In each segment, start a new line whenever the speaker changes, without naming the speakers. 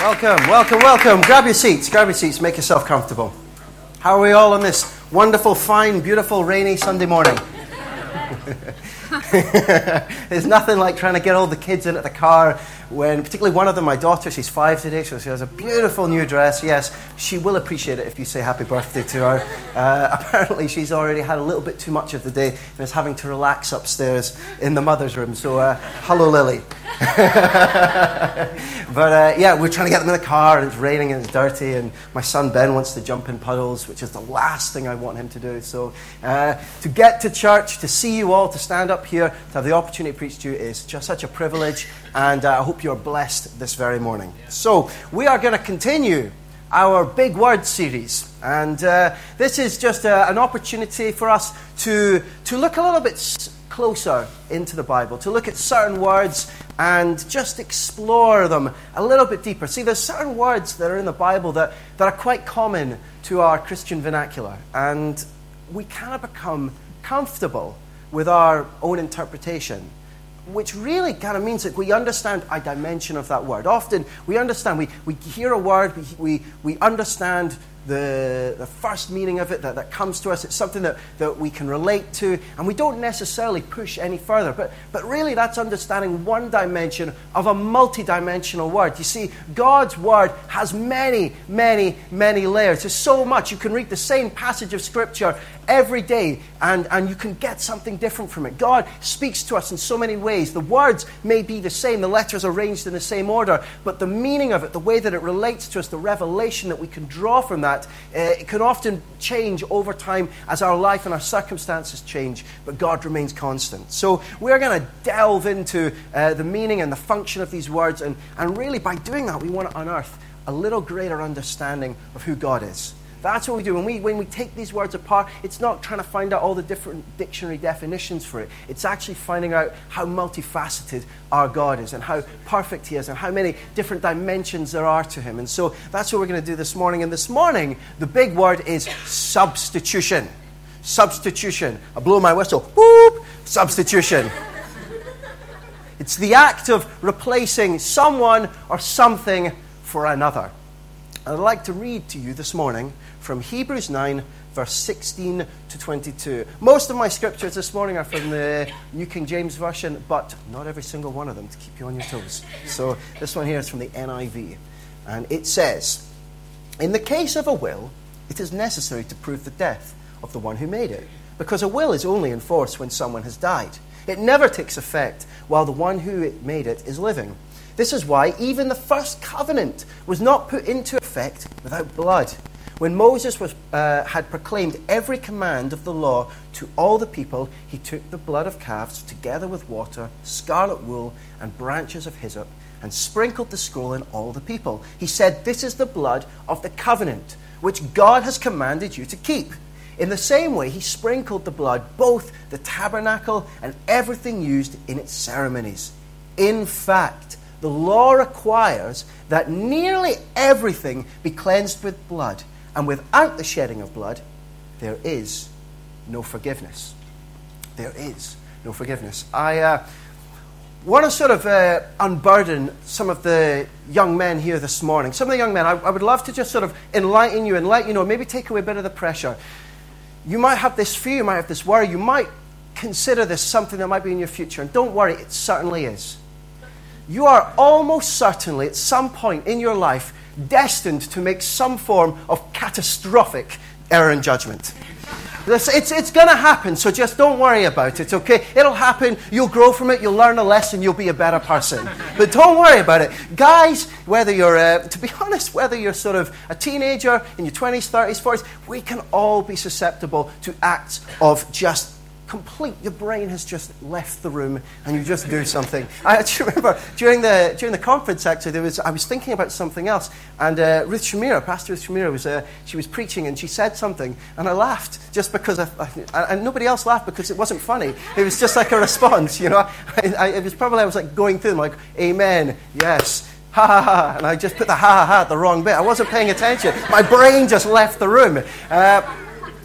Welcome, welcome, welcome. Grab your seats, grab your seats, make yourself comfortable. How are we all on this wonderful, fine, beautiful, rainy Sunday morning? There's nothing like trying to get all the kids in at the car when, particularly one of them, my daughter, she's five today, so she has a beautiful new dress. Yes, she will appreciate it if you say happy birthday to her. Uh, apparently, she's already had a little bit too much of the day and is having to relax upstairs in the mother's room. So, uh, hello, Lily. but uh, yeah, we're trying to get them in the car, and it's raining and it's dirty, and my son Ben wants to jump in puddles, which is the last thing I want him to do. So, uh, to get to church, to see you all, to stand up here, to have the opportunity to preach to you is just such a privilege, and uh, I hope you're blessed this very morning. So, we are going to continue our Big Word series. And uh, this is just uh, an opportunity for us to, to look a little bit closer into the Bible, to look at certain words and just explore them a little bit deeper. See, there's certain words that are in the Bible that, that are quite common to our Christian vernacular, and we kind of become comfortable with our own interpretation. Which really kind of means that we understand a dimension of that word. Often we understand, we, we hear a word, we, we, we understand the, the first meaning of it that, that comes to us. It's something that, that we can relate to, and we don't necessarily push any further. But, but really, that's understanding one dimension of a multidimensional word. You see, God's word has many, many, many layers. There's so much. You can read the same passage of Scripture every day, and, and you can get something different from it. God speaks to us in so many ways. The words may be the same, the letters arranged in the same order, but the meaning of it, the way that it relates to us, the revelation that we can draw from that, uh, it can often change over time as our life and our circumstances change, but God remains constant. So we're going to delve into uh, the meaning and the function of these words, and, and really by doing that, we want to unearth a little greater understanding of who God is. That's what we do. When we, when we take these words apart, it's not trying to find out all the different dictionary definitions for it. It's actually finding out how multifaceted our God is and how perfect He is and how many different dimensions there are to Him. And so that's what we're going to do this morning. And this morning, the big word is substitution. Substitution. I blow my whistle. Whoop! Substitution. it's the act of replacing someone or something for another. I'd like to read to you this morning from Hebrews 9, verse 16 to 22. Most of my scriptures this morning are from the New King James Version, but not every single one of them to keep you on your toes. So this one here is from the NIV. And it says In the case of a will, it is necessary to prove the death of the one who made it, because a will is only in force when someone has died. It never takes effect while the one who made it is living. This is why even the first covenant was not put into effect without blood. When Moses was, uh, had proclaimed every command of the law to all the people, he took the blood of calves together with water, scarlet wool, and branches of hyssop, and sprinkled the scroll on all the people. He said, This is the blood of the covenant, which God has commanded you to keep. In the same way, he sprinkled the blood, both the tabernacle and everything used in its ceremonies. In fact, the law requires that nearly everything be cleansed with blood, and without the shedding of blood, there is no forgiveness. There is no forgiveness. I uh, want to sort of uh, unburden some of the young men here this morning. Some of the young men, I, I would love to just sort of enlighten you and let you know, maybe take away a bit of the pressure. You might have this fear, you might have this worry, you might consider this something that might be in your future. And don't worry, it certainly is you are almost certainly at some point in your life destined to make some form of catastrophic error in judgment. It's, it's, it's going to happen, so just don't worry about it, okay? It'll happen. You'll grow from it. You'll learn a lesson. You'll be a better person. But don't worry about it. Guys, whether you're, uh, to be honest, whether you're sort of a teenager in your 20s, 30s, 40s, we can all be susceptible to acts of just complete, your brain has just left the room and you just do something. I actually remember during the, during the conference, actually, there was, I was thinking about something else. And uh, Ruth Shamira, Pastor Ruth Shamira, was, uh, she was preaching and she said something. And I laughed just because, I, I, and nobody else laughed because it wasn't funny. It was just like a response, you know. I, it was probably, I was like going through them, like, Amen, yes, ha ha ha, and I just put the ha ha ha at the wrong bit. I wasn't paying attention. My brain just left the room. Uh,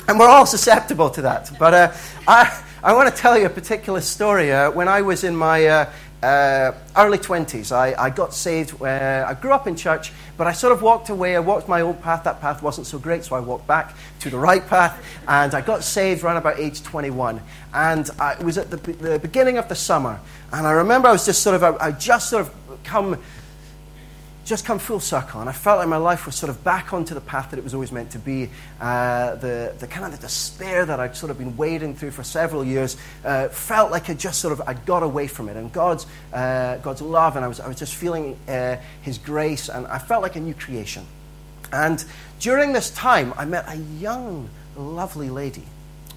and we're all susceptible to that. But uh, I, I want to tell you a particular story. Uh, when I was in my uh, uh, early 20s. I, I got saved. Uh, I grew up in church, but I sort of walked away. I walked my own path. That path wasn't so great, so I walked back to the right path. And I got saved around about age 21. And I, it was at the, the beginning of the summer. And I remember I was just sort of, I, I just sort of come just come full circle. And I felt like my life was sort of back onto the path that it was always meant to be. Uh, the, the kind of the despair that I'd sort of been wading through for several years uh, felt like I just sort of I got away from it. And God's, uh, God's love, and I was, I was just feeling uh, His grace, and I felt like a new creation. And during this time, I met a young, lovely lady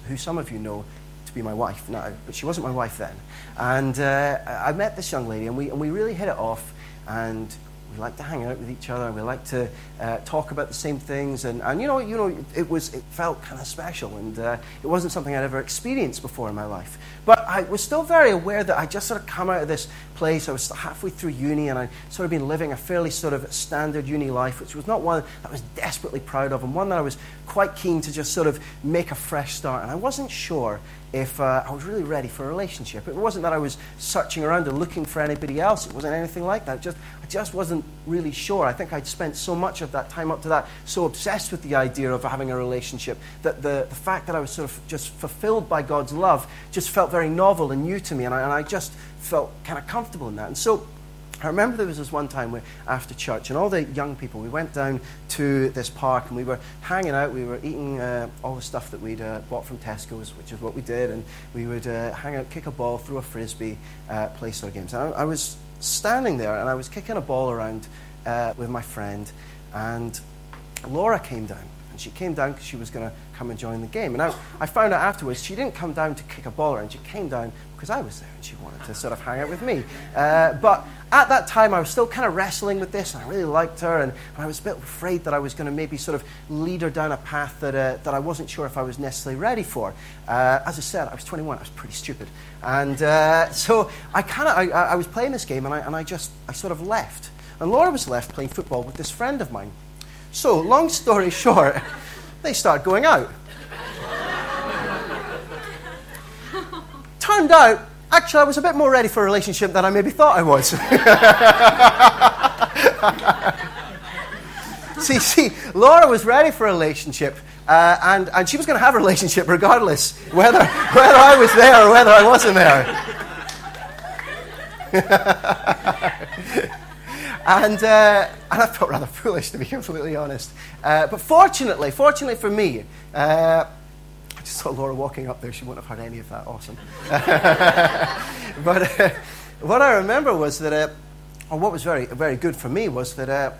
who some of you know to be my wife now, but she wasn't my wife then. And uh, I met this young lady, and we, and we really hit it off. And we like to hang out with each other. We like to uh, talk about the same things. And, and you know, you know, it was it felt kind of special, and uh, it wasn't something I'd ever experienced before in my life. But I was still very aware that I just sort of come out of this place. I was halfway through uni, and I'd sort of been living a fairly sort of standard uni life, which was not one that I was desperately proud of, and one that I was quite keen to just sort of make a fresh start. And I wasn't sure if uh, I was really ready for a relationship. It wasn't that I was searching around and looking for anybody else. It wasn't anything like that. Just, I just wasn't really sure. I think I'd spent so much of that time up to that so obsessed with the idea of having a relationship that the, the fact that I was sort of just fulfilled by God's love just felt very novel and new to me. And I, and I just felt kind of comfortable in that. And so I remember there was this one time where after church, and all the young people, we went down to this park and we were hanging out. We were eating uh, all the stuff that we'd uh, bought from Tesco's, which is what we did, and we would uh, hang out, kick a ball, throw a frisbee, play of games. And I, I, was standing there and I was kicking a ball around uh, with my friend, and Laura came down. And she came down because she was going to come and join the game. And I, I found out afterwards she didn't come down to kick a ball around. She came down because I was there and she wanted to sort of hang out with me. Uh, but at that time, I was still kind of wrestling with this, and I really liked her, and, I was a bit afraid that I was going to maybe sort of lead her down a path that, uh, that I wasn't sure if I was necessarily ready for. Uh, as I said, I was 21, I was pretty stupid. And uh, so I kind of, I, I was playing this game, and I, and I just, I sort of left. And Laura was left playing football with this friend of mine. So, long story short, they start going out. Turned out, actually, I was a bit more ready for a relationship than I maybe thought I was. see, see, Laura was ready for a relationship, uh, and, and she was going to have a relationship regardless whether, whether I was there or whether I wasn't there. And, uh, and I felt rather foolish, to be completely honest. Uh, but fortunately, fortunately for me, uh, just saw Laura walking up there. She wouldn't have heard any of that. Awesome. but uh, what I remember was that, uh, or what was very, very good for me was that, uh,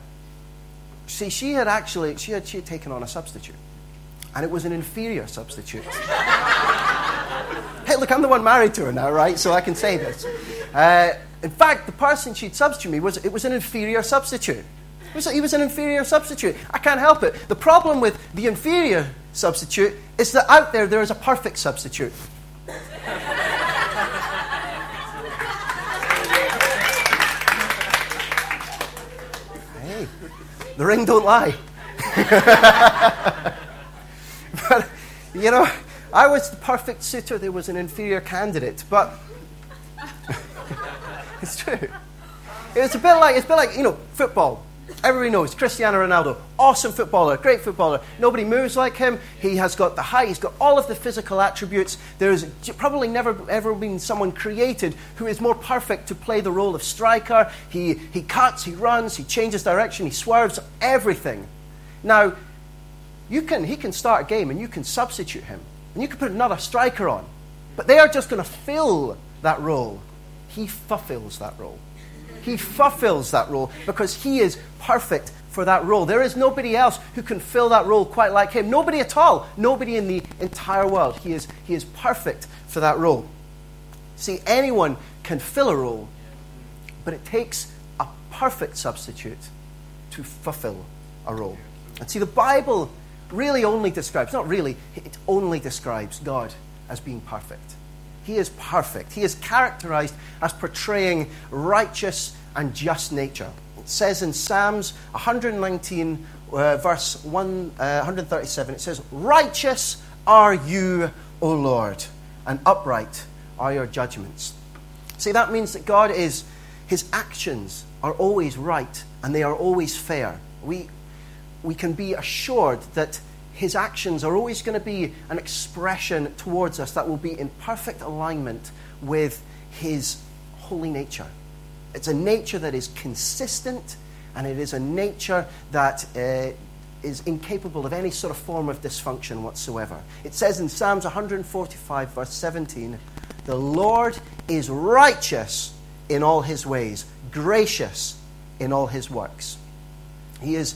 see, she had actually, she had, she had taken on a substitute. And it was an inferior substitute. hey, look, I'm the one married to her now, right? So I can say this. Uh, in fact, the person she'd substitute me was it was an inferior substitute. Was, he was an inferior substitute. I can't help it. The problem with the inferior substitute is that out there there is a perfect substitute. hey, the ring don't lie. but you know, I was the perfect suitor. There was an inferior candidate, but. It's true. It's a bit like it's a bit like you know football. Everybody knows Cristiano Ronaldo, awesome footballer, great footballer. Nobody moves like him. He has got the height, he's got all of the physical attributes. There's probably never ever been someone created who is more perfect to play the role of striker. He, he cuts, he runs, he changes direction, he swerves, everything. Now, you can, he can start a game and you can substitute him, and you can put another striker on, but they are just going to fill that role he fulfills that role. He fulfills that role because he is perfect for that role. There is nobody else who can fill that role quite like him. Nobody at all. Nobody in the entire world. He is, he is perfect for that role. See, anyone can fill a role, but it takes a perfect substitute to fulfill a role. And see, the Bible really only describes, not really, it only describes God as being perfect. He is perfect. He is characterized as portraying righteous and just nature. It says in Psalms 119, uh, verse 1, uh, 137, it says, Righteous are you, O Lord, and upright are your judgments. See, that means that God is, his actions are always right and they are always fair. We, we can be assured that his actions are always going to be an expression towards us that will be in perfect alignment with his holy nature. It's a nature that is consistent and it is a nature that uh, is incapable of any sort of form of dysfunction whatsoever. It says in Psalms 145, verse 17, The Lord is righteous in all his ways, gracious in all his works. He is,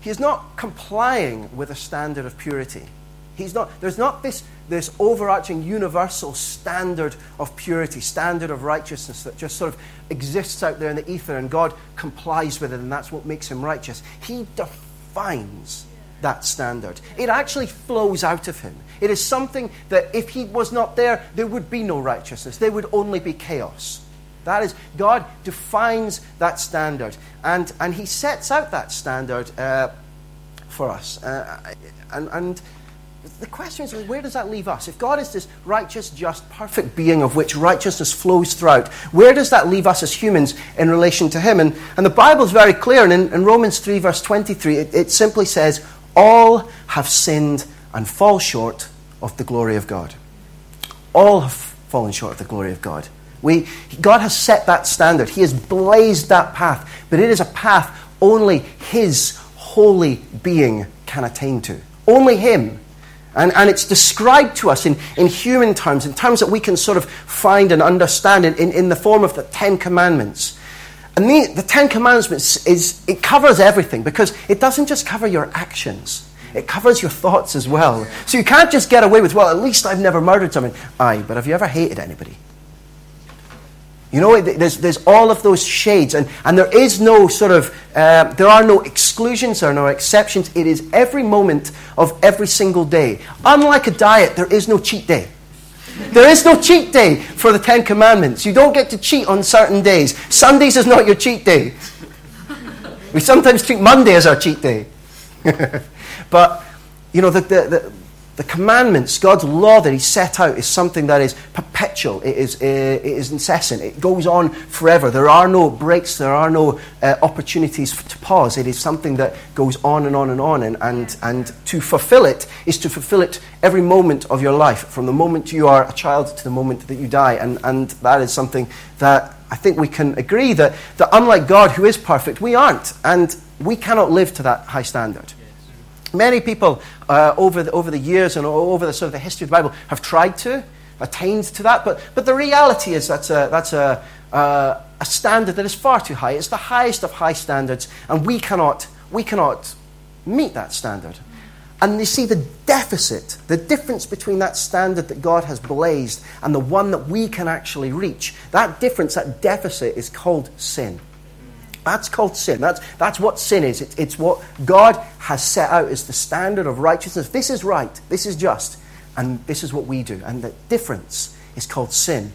he is not complying with a standard of purity. He's not, there's not this, this overarching universal standard of purity, standard of righteousness that just sort of exists out there in the ether and God complies with it and that's what makes him righteous. He defines that standard. It actually flows out of him. It is something that if he was not there, there would be no righteousness. There would only be chaos. That is, God defines that standard. And, and he sets out that standard uh, for us. Uh, and, and the question is, where does that leave us? If God is this righteous, just, perfect being of which righteousness flows throughout, where does that leave us as humans in relation to Him? And, and the Bible is very clear. And in, in Romans 3, verse 23, it, it simply says, All have sinned and fall short of the glory of God. All have fallen short of the glory of God. We, God has set that standard. He has blazed that path. But it is a path only His holy being can attain to. Only Him and, and it's described to us in, in human terms, in terms that we can sort of find and understand in, in, in the form of the Ten Commandments. And the, the Ten Commandments is, it covers everything because it doesn't just cover your actions. It covers your thoughts as well. So you can't just get away with, well, at least I've never murdered someone. Aye, but have you ever hated anybody? You know, there's, there's all of those shades, and, and there is no sort of, uh, there are no exclusions, are no exceptions. It is every moment of every single day. Unlike a diet, there is no cheat day. There is no cheat day for the Ten Commandments. You don't get to cheat on certain days. Sundays is not your cheat day. We sometimes treat Monday as our cheat day. but, you know, the, the, the the commandments, God's law that He set out, is something that is perpetual. It is, uh, it is incessant. It goes on forever. There are no breaks. There are no uh, opportunities to pause. It is something that goes on and on and on. And, and, and to fulfill it is to fulfill it every moment of your life, from the moment you are a child to the moment that you die. And, and that is something that I think we can agree that, that unlike God, who is perfect, we aren't. And we cannot live to that high standard. Many people uh, over, the, over the years and over the sort of the history of the Bible have tried to, attained to that, but, but the reality is that's, a, that's a, uh, a standard that is far too high. It's the highest of high standards, and we cannot, we cannot meet that standard. And you see the deficit, the difference between that standard that God has blazed and the one that we can actually reach. That difference, that deficit is called sin. That's called sin. That's, that's what sin is. It, it's what God has set out as the standard of righteousness. This is right. This is just. And this is what we do. And the difference is called sin.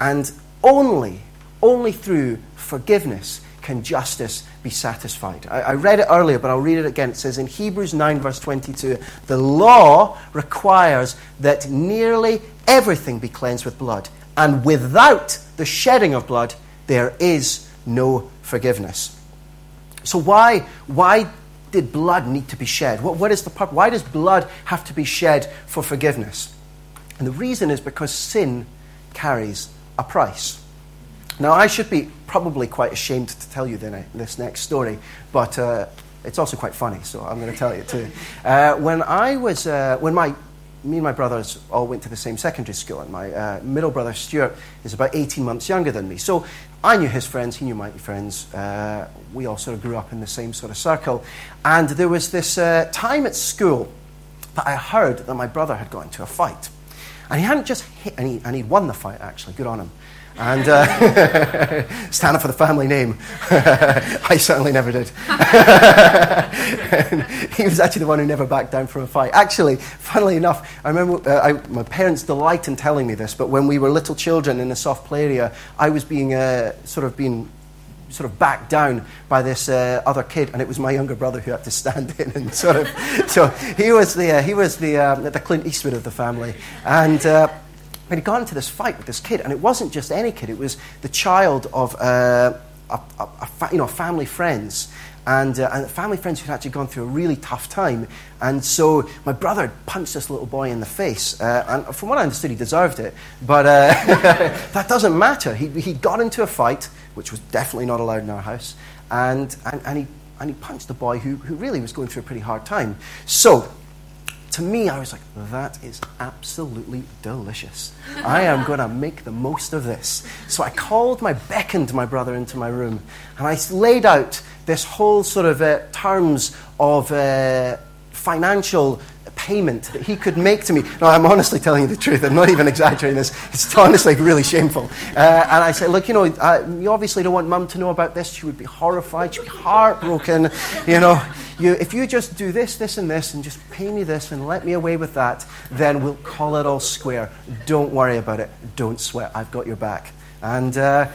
And only, only through forgiveness can justice be satisfied. I, I, read it earlier, but I'll read it again. It says in Hebrews 9, verse 22, the law requires that nearly everything be cleansed with blood. And without the shedding of blood, there is no forgiveness. So, why, why did blood need to be shed? What, what is the purpose? Why does blood have to be shed for forgiveness? And the reason is because sin carries a price. Now, I should be probably quite ashamed to tell you this next story, but uh, it's also quite funny, so I'm going to tell you too. Uh, when I was, uh, when my, me and my brothers all went to the same secondary school, and my uh, middle brother Stuart is about 18 months younger than me. So I knew his friends, he knew my friends. Uh, we all sort of grew up in the same sort of circle. And there was this uh, time at school that I heard that my brother had got into a fight. And he hadn't just hit, and, he, and he'd won the fight, actually. Good on him. And uh, stand up for the family name. I certainly never did. he was actually the one who never backed down from a fight. Actually, funnily enough, I remember uh, I, my parents delight in telling me this, but when we were little children in the soft play area, I was being uh, sort of being sort of backed down by this uh, other kid, and it was my younger brother who had to stand in and sort of. so he was the uh, he was the uh, the Clint Eastwood of the family, and uh, and he got into this fight with this kid, and it wasn't just any kid, it was the child of uh, a, a, a, you know, family friends. And, uh, and family friends who'd actually gone through a really tough time. And so my brother punched this little boy in the face. Uh, and from what I understood, he deserved it. But uh, that doesn't matter. He, he got into a fight, which was definitely not allowed in our house. And, and, and, he, and he punched the boy who, who really was going through a pretty hard time. So to me, I was like, that is absolutely delicious. I am going to make the most of this. So I called my, beckoned my brother into my room, and I laid out this whole sort of uh, terms of uh, financial payment that he could make to me. No, I'm honestly telling you the truth. I'm not even exaggerating this. It's honestly really shameful. Uh, and I said, look, you know, uh, you obviously don't want mum to know about this. She would be horrified. She'd be heartbroken. You know, you, if you just do this, this, and this, and just pay me this and let me away with that, then we'll call it all square. Don't worry about it. Don't sweat. I've got your back. And uh,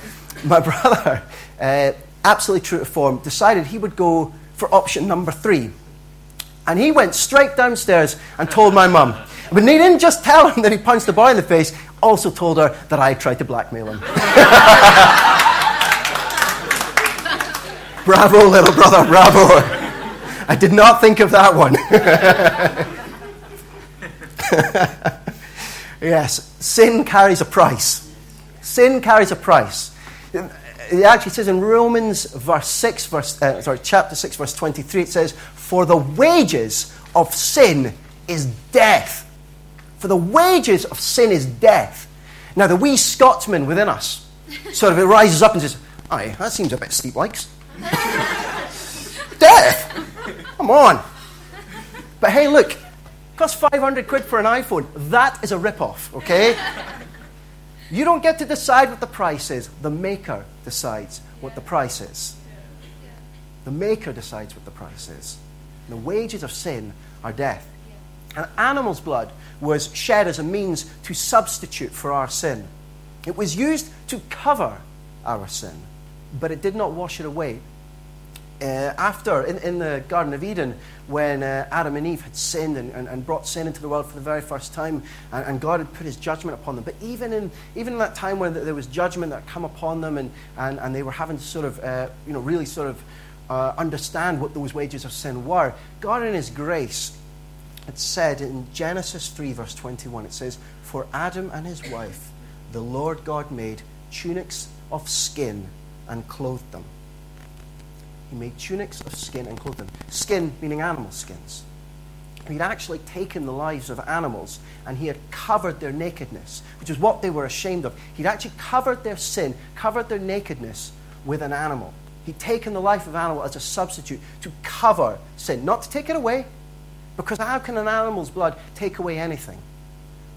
my brother, uh, absolutely true to form, decided he would go for option number three. And he went straight downstairs and told my mum. But he didn't just tell him that he punched the boy in the face, also told her that I tried to blackmail him. bravo, little brother, bravo. I did not think of that one. yes, sin carries a price. Sin carries a price. It actually says in Romans verse 6, verse, uh, sorry, chapter 6, verse 23, it says, for the wages of sin is death. For the wages of sin is death. Now, the wee Scotsman within us sort of it rises up and says, Aye, that seems a bit steep likes. death! Come on. But hey, look, cost 500 quid for an iPhone. That is a rip-off, okay? You don't get to decide what the price is. The maker decides what the price is. The maker decides what the price is. The wages of sin are death. An animal's blood was shed as a means to substitute for our sin. It was used to cover our sin, but it did not wash it away. Uh, after, in, in, the Garden of Eden, when uh, Adam and Eve had sinned and, and, and, brought sin into the world for the very first time, and, and, God had put his judgment upon them. But even in, even in that time when there was judgment that had come upon them, and, and, and they were having to sort of, uh, you know, really sort of uh, understand what those wages of sin were, God in His grace had said in Genesis 3, verse 21, it says, For Adam and his wife, the Lord God made tunics of skin and clothed them. He made tunics of skin and clothed them. Skin meaning animal skins. He'd actually taken the lives of animals and he had covered their nakedness, which is what they were ashamed of. He'd actually covered their sin, covered their nakedness with an animal. He'd taken the life of an animal as a substitute to cover sin, not to take it away, because how can an animal's blood take away anything?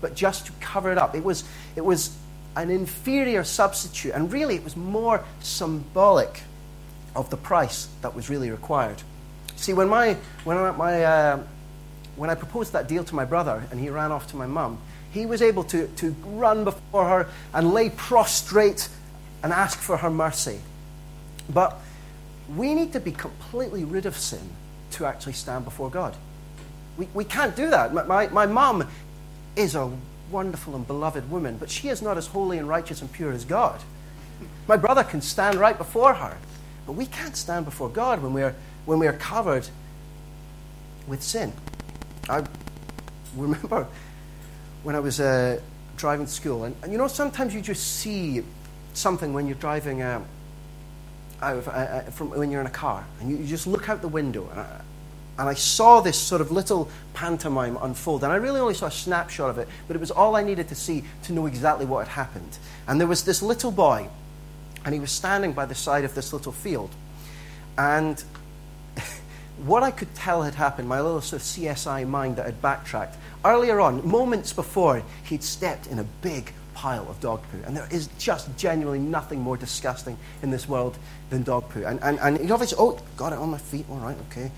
But just to cover it up. It was, it was an inferior substitute, and really it was more symbolic of the price that was really required. See, when, my, when, I, my, uh, when I proposed that deal to my brother and he ran off to my mum, he was able to, to run before her and lay prostrate and ask for her mercy. But we need to be completely rid of sin to actually stand before God. We, we can't do that. My, my, my is a wonderful and beloved woman, but she is not as holy and righteous and pure as God. My brother can stand right before her, but we can't stand before God when we're, when we're covered with sin. I remember when I was uh, driving to school, and, and, you know, sometimes you just see something when you're driving. Uh, out uh, uh, from when you're in a car and you, you just look out the window. And I, and I saw this sort of little pantomime unfold. And I really only saw a snapshot of it, but it was all I needed to see to know exactly what had happened. And there was this little boy, and he was standing by the side of this little field. And what I could tell had happened, my little sort of CSI mind that had backtracked, earlier on, moments before, he'd stepped in a big pile of dog poo. And there is just genuinely nothing more disgusting in this world than dog poo. And, and, and he obviously, oh, got it on my feet, all right, okay.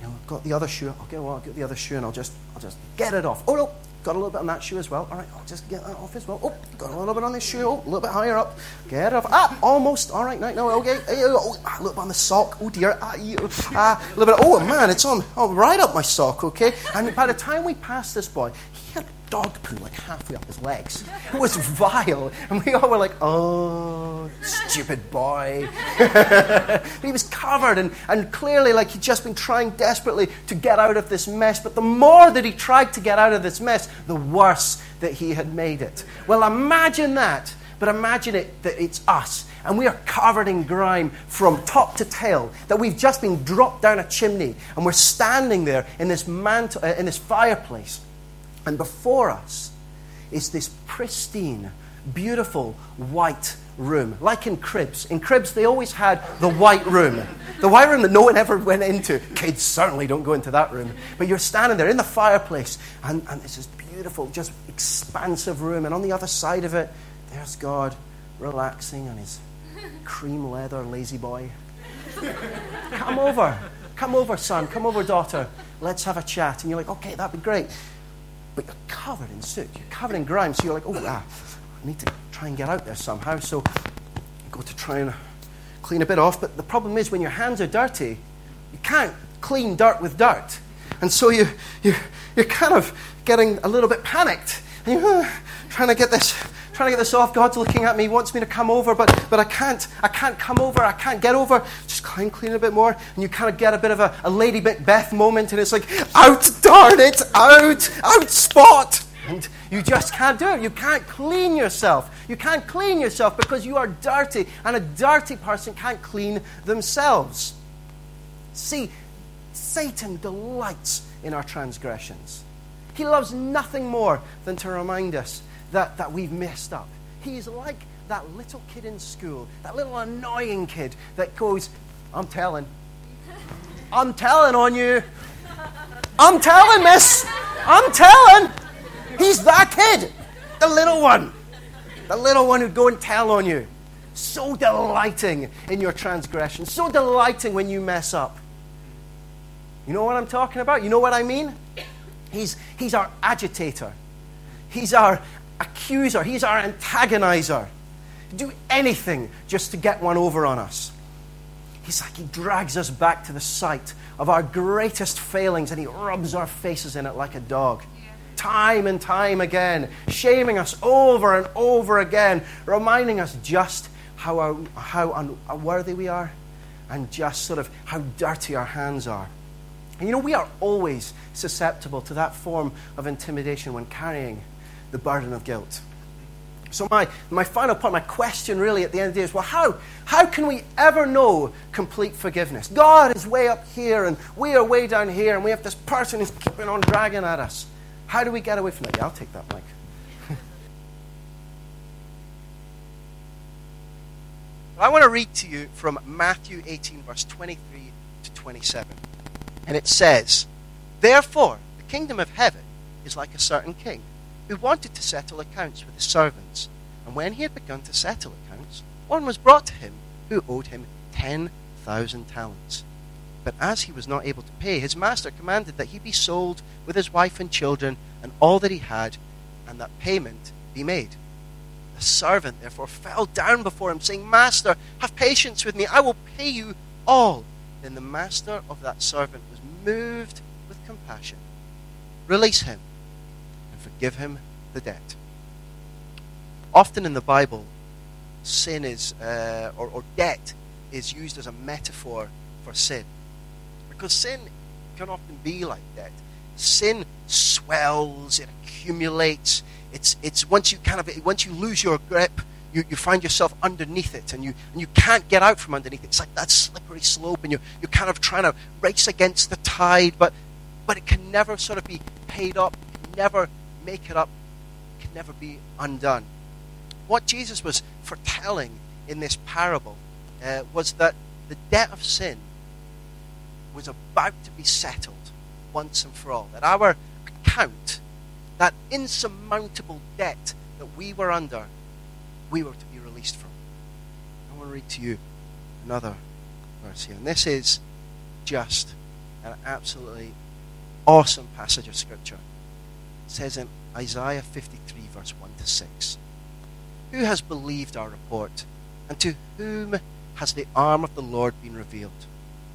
You know, I've got the other shoe, okay, well, I'll get the other shoe and I'll just, I'll just get it off. Oh, no, got a little bit on that shoe as well. All right, I'll just get that off as well. Oh, got a little bit on this shoe, oh, a little bit higher up. Get it off. Ah, almost. All right, no, no, okay. Oh, a little bit on the sock. Oh, dear. Ah, ah, a little bit. Oh, man, it's on. Oh, right up my sock, okay. And by the time we passed this boy, he had dog poo like halfway up his legs. It was vile. And we all were like, oh, stupid boy. But he was covered and, and clearly like he'd just been trying desperately to get out of this mess. But the more that he tried to get out of this mess, the worse that he had made it. Well, imagine that. But imagine it that it's us and we are covered in grime from top to tail, that we've just been dropped down a chimney and we're standing there in this, mantle, uh, in this fireplace and before us is this pristine, beautiful white room, like in cribs. In cribs, they always had the white room, the white room that no one ever went into. Kids certainly don't go into that room. But you're standing there in the fireplace, and, and it's this beautiful, just expansive room. And on the other side of it, there's God relaxing on his cream leather lazy boy. Come over. Come over, son. Come over, daughter. Let's have a chat. And you're like, okay, that'd be great but you're covered in soot, you're covered in grime, so you're like, oh, ah, I need to try and get out there somehow. So you go to try and clean a bit off, but the problem is when your hands are dirty, you can't clean dirt with dirt. And so you, you, you're kind of getting a little bit panicked. And you're trying to get this trying to get this off. God's looking at me, wants me to come over, but, but I can't. I can't come over. I can't get over. Just clean, clean a bit more. And you kind of get a bit of a, a Lady Macbeth moment, and it's like, out, darn it, out, out, spot. And you just can't do it. You can't clean yourself. You can't clean yourself because you are dirty, and a dirty person can't clean themselves. See, Satan delights in our transgressions. He loves nothing more than to remind us that, that we've messed up. He's like that little kid in school, that little annoying kid that goes, I'm telling. I'm telling on you. I'm telling, miss. I'm telling. He's that kid, the little one. The little one who'd go and tell on you. So delighting in your transgression. So delighting when you mess up. You know what I'm talking about? You know what I mean? He's, he's our agitator. He's our accuser, he's our antagonizer. Do anything just to get one over on us. He's like he drags us back to the site of our greatest failings and he rubs our faces in it like a dog. Time and time again, shaming us over and over again, reminding us just how, uh, how unworthy we are and just sort of how dirty our hands are. And you know, we are always susceptible to that form of intimidation when carrying the burden of guilt. So, my, my final point, my question really at the end of the day is well, how, how can we ever know complete forgiveness? God is way up here, and we are way down here, and we have this person who's keeping on dragging at us. How do we get away from that? Yeah, I'll take that, Mike. I want to read to you from Matthew 18, verse 23 to 27. And it says, Therefore, the kingdom of heaven is like a certain king who wanted to settle accounts with his servants. And when he had begun to settle accounts, one was brought to him who owed him ten thousand talents. But as he was not able to pay, his master commanded that he be sold with his wife and children and all that he had, and that payment be made. The servant therefore fell down before him, saying, Master, have patience with me, I will pay you all. Then the master of that servant was moved with compassion. Release him forgive him the debt. Often in the Bible, sin is, uh, or, or debt is used as a metaphor for sin. Because sin can often be like that. Sin swells, it accumulates. It's, it's once you kind of once you lose your grip, you, you find yourself underneath it and you and you can't get out from underneath it. It's like that slippery slope and you you're kind of trying to race against the tide, but but it can never sort of be paid up, never make it up can never be undone. What Jesus was foretelling in this parable uh, was that the debt of sin was about to be settled once and for all. That our account, that insurmountable debt that we were under, we were to be released from. I want to read to you another verse here. And this is just an absolutely awesome passage of Scripture says in Isaiah 53, verse 1 to 6 Who has believed our report, and to whom has the arm of the Lord been revealed?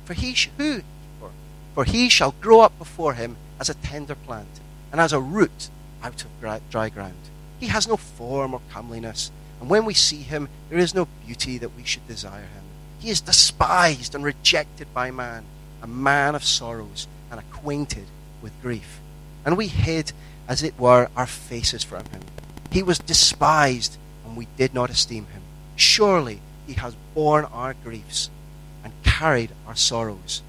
For he, sh- who, for, for he shall grow up before him as a tender plant, and as a root out of dry ground. He has no form or comeliness, and when we see him, there is no beauty that we should desire him. He is despised and rejected by man, a man of sorrows and acquainted with grief. And we hid, as it were, our faces from him. He was despised, and we did not esteem him. Surely he has borne our griefs and carried our sorrows.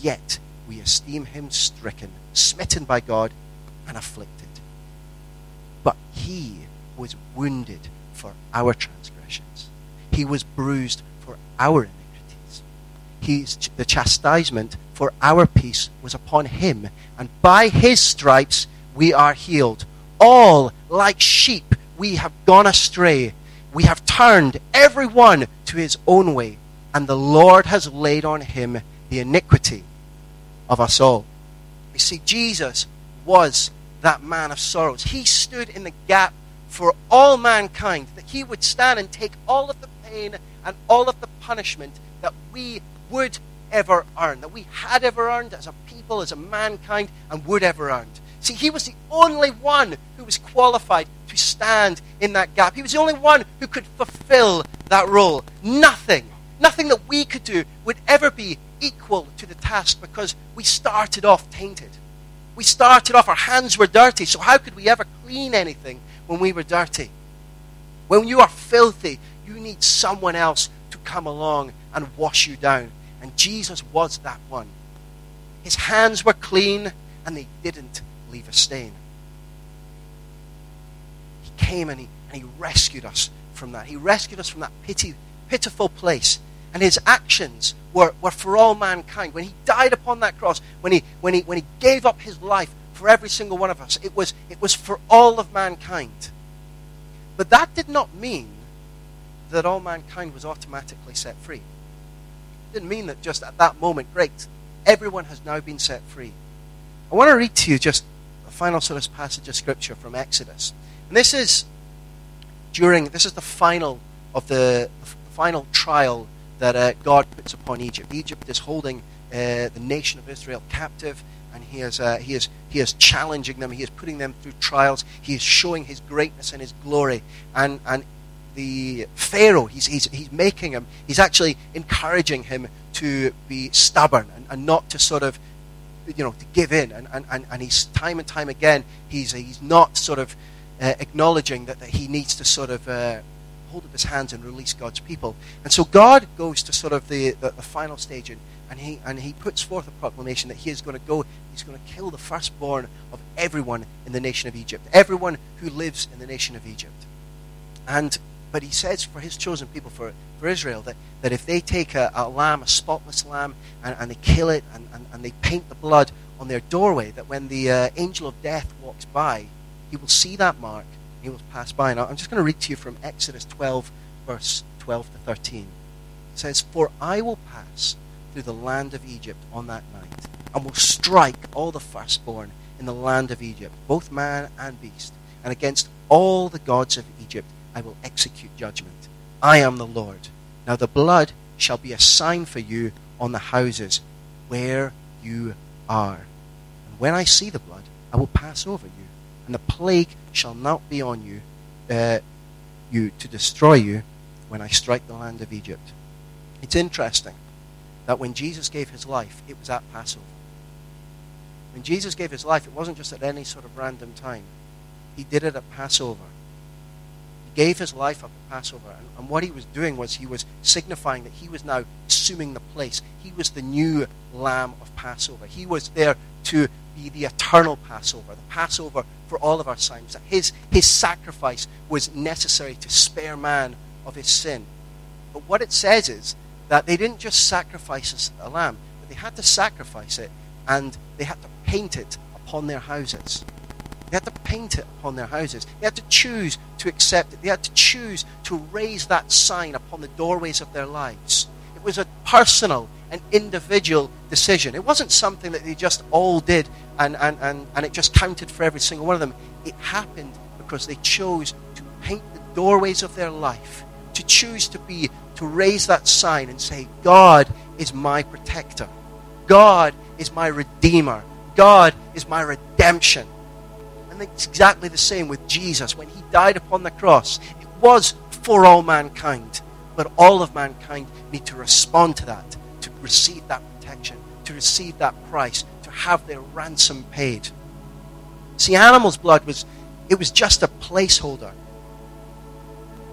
Yet we esteem him stricken, smitten by God, and afflicted. But he was wounded for our transgressions, he was bruised for our iniquities. He's, the chastisement for our peace was upon him, and by his stripes we are healed. All, like sheep, we have gone astray. We have turned every one to his own way, and the Lord has laid on him the iniquity of us all. You see, Jesus was that man of sorrows. He stood in the gap for all mankind, that he would stand and take all of the pain and all of the punishment that we would ever earn, that we had ever earned as a people, as a mankind, and would ever earn. See, he was the only one who was qualified to stand in that gap. He was the only one who could fulfill that role. Nothing, nothing that we could do would ever be equal to the task because we started off tainted. We started off, our hands were dirty, so how could we ever clean anything when we were dirty? When you are filthy, you need someone else to come along and wash you down. And Jesus was that one. His hands were clean and they didn't leave a stain. He came and he, and he rescued us from that. He rescued us from that pity, pitiful place. And his actions were, were for all mankind. When he died upon that cross, when he, when, he, when he gave up his life for every single one of us, it was, it was for all of mankind. But that did not mean that all mankind was automatically set free. It didn't mean that just at that moment, great, everyone has now been set free. I want to read to you just final sort of passage of scripture from Exodus. And this is during, this is the final of the, the final trial that uh, God puts upon Egypt. Egypt is holding uh, the nation of Israel captive, and he is, uh, he, is, he is challenging them. He is putting them through trials. He is showing his greatness and his glory. And, and the Pharaoh, he's, he's, he's making him, he's actually encouraging him to be stubborn and, and not to sort of, you know, to give in. And, and, and and he's time and time again, he's, he's not sort of uh, acknowledging that, that he needs to sort of uh, hold up his hands and release God's people. And so God goes to sort of the, the, the final stage and, and, he, and he puts forth a proclamation that he is going to go, he's going to kill the firstborn of everyone in the nation of Egypt, everyone who lives in the nation of Egypt. And but he says for his chosen people, for, for Israel, that, that if they take a, a lamb, a spotless lamb, and, and they kill it and, and, and, they paint the blood on their doorway, that when the uh, angel of death walks by, he will see that mark and he will pass by. Now, I'm just going to read to you from Exodus 12, verse 12 to 13. It says, For I will pass through the land of Egypt on that night, and will strike all the firstborn in the land of Egypt, both man and beast, and against all the gods of Egypt I will execute judgment. I am the Lord. Now the blood shall be a sign for you on the houses where you are. And when I see the blood, I will pass over you, and the plague shall not be on you, uh, you to destroy you when I strike the land of Egypt. It's interesting that when Jesus gave his life, it was at Passover. When Jesus gave his life, it wasn't just at any sort of random time. He did it at Passover gave his life up at Passover. And, and, what he was doing was he was signifying that he was now assuming the place. He was the new Lamb of Passover. He was there to be the eternal Passover, the Passover for all of our sins. That his, his sacrifice was necessary to spare man of his sin. But what it says is that they didn't just sacrifice a lamb, but they had to sacrifice it and they had to paint it upon their houses. They had to paint it upon their houses. They had to choose to accept it. They had to choose to raise that sign upon the doorways of their lives. It was a personal and individual decision. It wasn't something that they just all did and, and, and, and it just counted for every single one of them. It happened because they chose to paint the doorways of their life, to choose to be, to raise that sign and say, God is my protector. God is my redeemer. God is my redemption And it's exactly the same with Jesus. When he died upon the cross, it was for all mankind. But all of mankind need to respond to that, to receive that protection, to receive that price, to have their ransom paid. See, animals' blood was it was just a placeholder.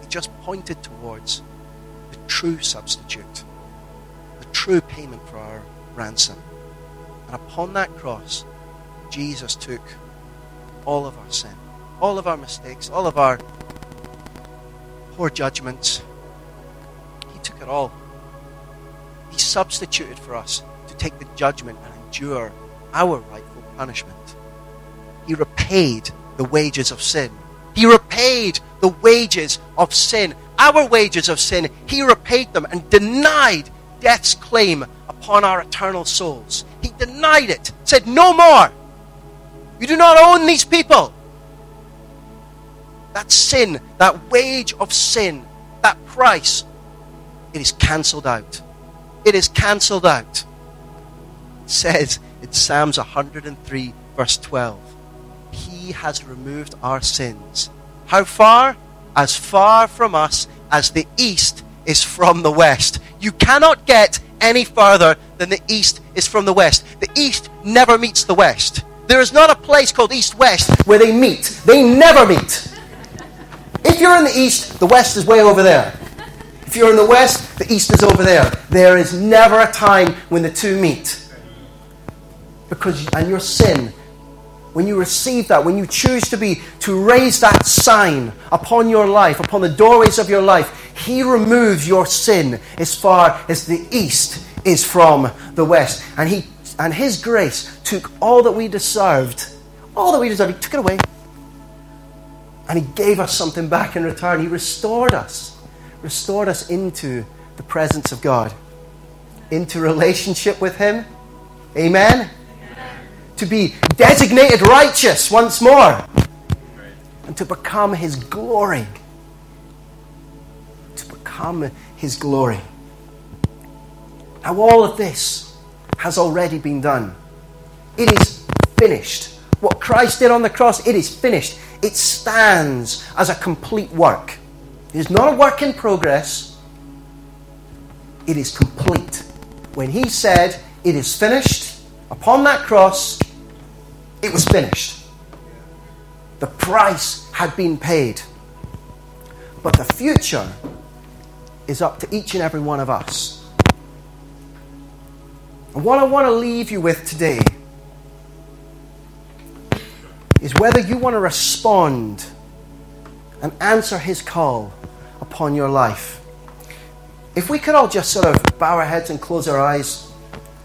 It just pointed towards the true substitute, the true payment for our ransom. And upon that cross, Jesus took all of our sin, all of our mistakes, all of our poor judgments. He took it all. He substituted for us to take the judgment and endure our rightful punishment. He repaid the wages of sin. He repaid the wages of sin. Our wages of sin, He repaid them and denied death's claim upon our eternal souls. He denied it, said, No more. You do not own these people. That sin, that wage of sin, that price, it is cancelled out. It is cancelled out. It says in Psalms 103, verse 12 he has removed our sins. How far? As far from us as the east is from the west. You cannot get any further than the east is from the west. The east never meets the west. There is not a place called east west where they meet. They never meet. If you're in the east, the west is way over there. If you're in the west, the east is over there. There is never a time when the two meet. Because and your sin when you receive that, when you choose to be, to raise that sign upon your life, upon the doorways of your life, He removes your sin as far as the east is from the west. And He and His grace took all that we deserved, all that we deserved, He took it away. And He gave us something back in return. He restored us, restored us into the presence of God, into relationship with Him. Amen to be designated righteous once more, and to become His glory. To become His glory. Now, all of this has already been done. It is finished. What Christ did on the cross, it is finished. It stands as a complete work. It is not a work in progress, it is complete. When He said, It is finished, upon that cross, it was finished. The price had been paid. But the future is up to each and every one of us. And what I want to leave you with today is whether you want to respond and answer his call upon your life. If we could all just sort of bow our heads and close our eyes,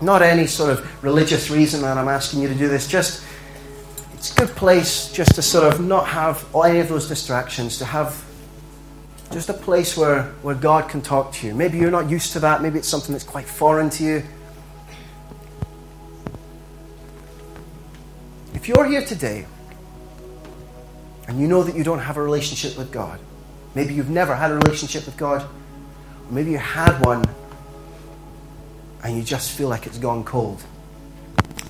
not any sort of religious reason that I'm asking you to do this, just it's a good place just to sort of not have any of those distractions, to have just a place where, where God can talk to you. Maybe you're not used to that, maybe it's something that's quite foreign to you. If you're here today and you know that you don't have a relationship with God, maybe you've never had a relationship with God, or maybe you had one and you just feel like it's gone cold.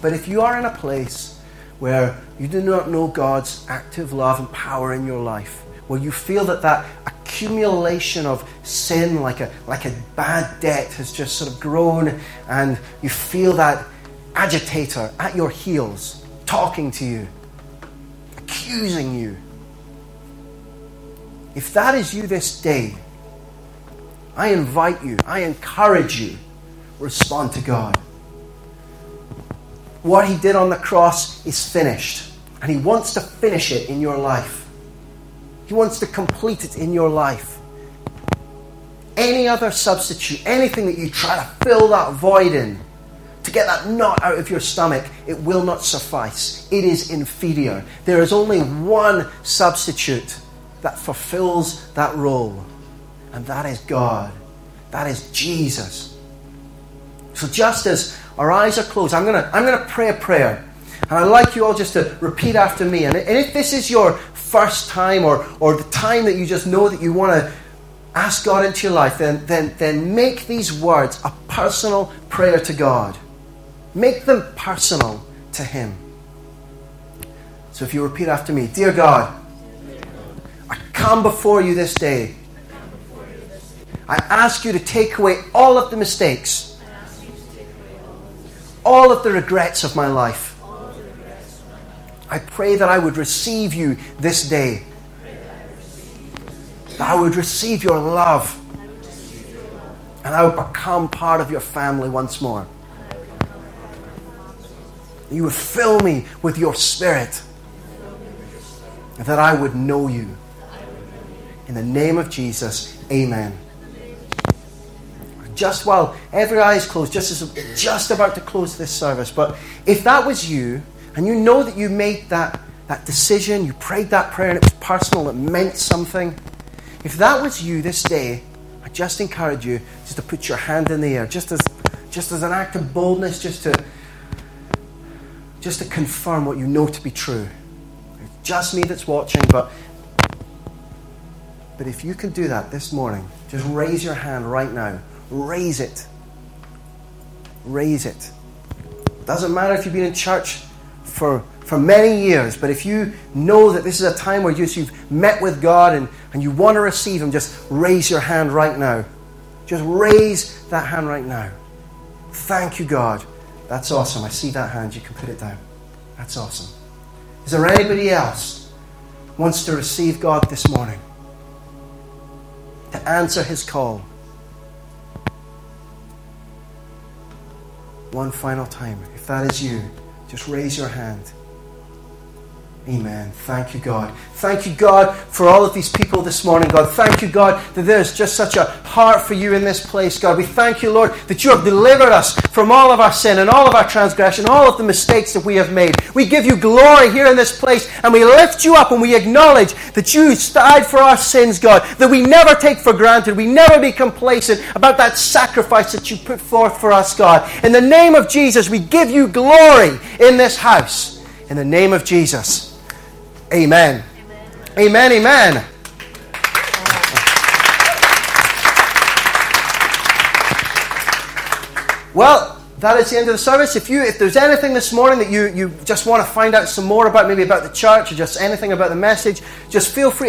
But if you are in a place where you do not know God's active love and power in your life, where you feel that that accumulation of sin, like a, like a bad debt, has just sort of grown, and you feel that agitator at your heels talking to you, accusing you. If that is you this day, I invite you, I encourage you, respond to God what he did on the cross is finished. And he wants to finish it in your life. He wants to complete it in your life. Any other substitute, anything that you try to fill that void in, to get that knot out of your stomach, it will not suffice. It is inferior. There is only one substitute that fulfills that role, and that is God. That is Jesus. So just as our eyes are closed. I'm going to I'm going to pray a prayer. And I'd like you all just to repeat after me. And if this is your first time or, or the time that you just know that you want to ask God into your life, then, then, then make these words a personal prayer to God. Make them personal to Him. So if you repeat after me Dear God, come before you this day. I ask you to take away all of the mistakes, all of the regrets of my life. I pray that I would receive you this day. That I would receive your love. And I would become part of your family once more. You would fill me with your spirit. That I would know you. In the name of Jesus, amen. Just while every eye is closed, just as just about to close this service, but if that was you, and you know that you made that, that decision, you prayed that prayer, and it was personal, it meant something. If that was you this day, I just encourage you just to put your hand in the air, just as, just as an act of boldness, just to, just to confirm what you know to be true. It's just me that's watching, but, but if you can do that this morning, just raise your hand right now. Raise it. Raise it. Doesn't matter if you've been in church for, for many years, but if you know that this is a time where you've met with God and, and you want to receive Him, just raise your hand right now. Just raise that hand right now. Thank you, God. That's awesome. I see that hand. You can put it down. That's awesome. Is there anybody else wants to receive God this morning? To answer His call? One final time. If that is you, just raise your hand. Amen. Thank you, God. Thank you, God, for all of these people this morning, God. Thank you, God, that there's just such a heart for you in this place, God. We thank you, Lord, that you have delivered us from all of our sin and all of our transgression, all of the mistakes that we have made. We give you glory here in this place, and we lift you up and we acknowledge that you died for our sins, God, that we never take for granted. We never be complacent about that sacrifice that you put forth for us, God. In the name of Jesus, we give you glory in this house. In the name of Jesus. Amen. Amen, amen. Well, that is the end of the service. If you if there's anything this morning that you, you just want to find out some more about, maybe about the church or just anything about the message, just feel free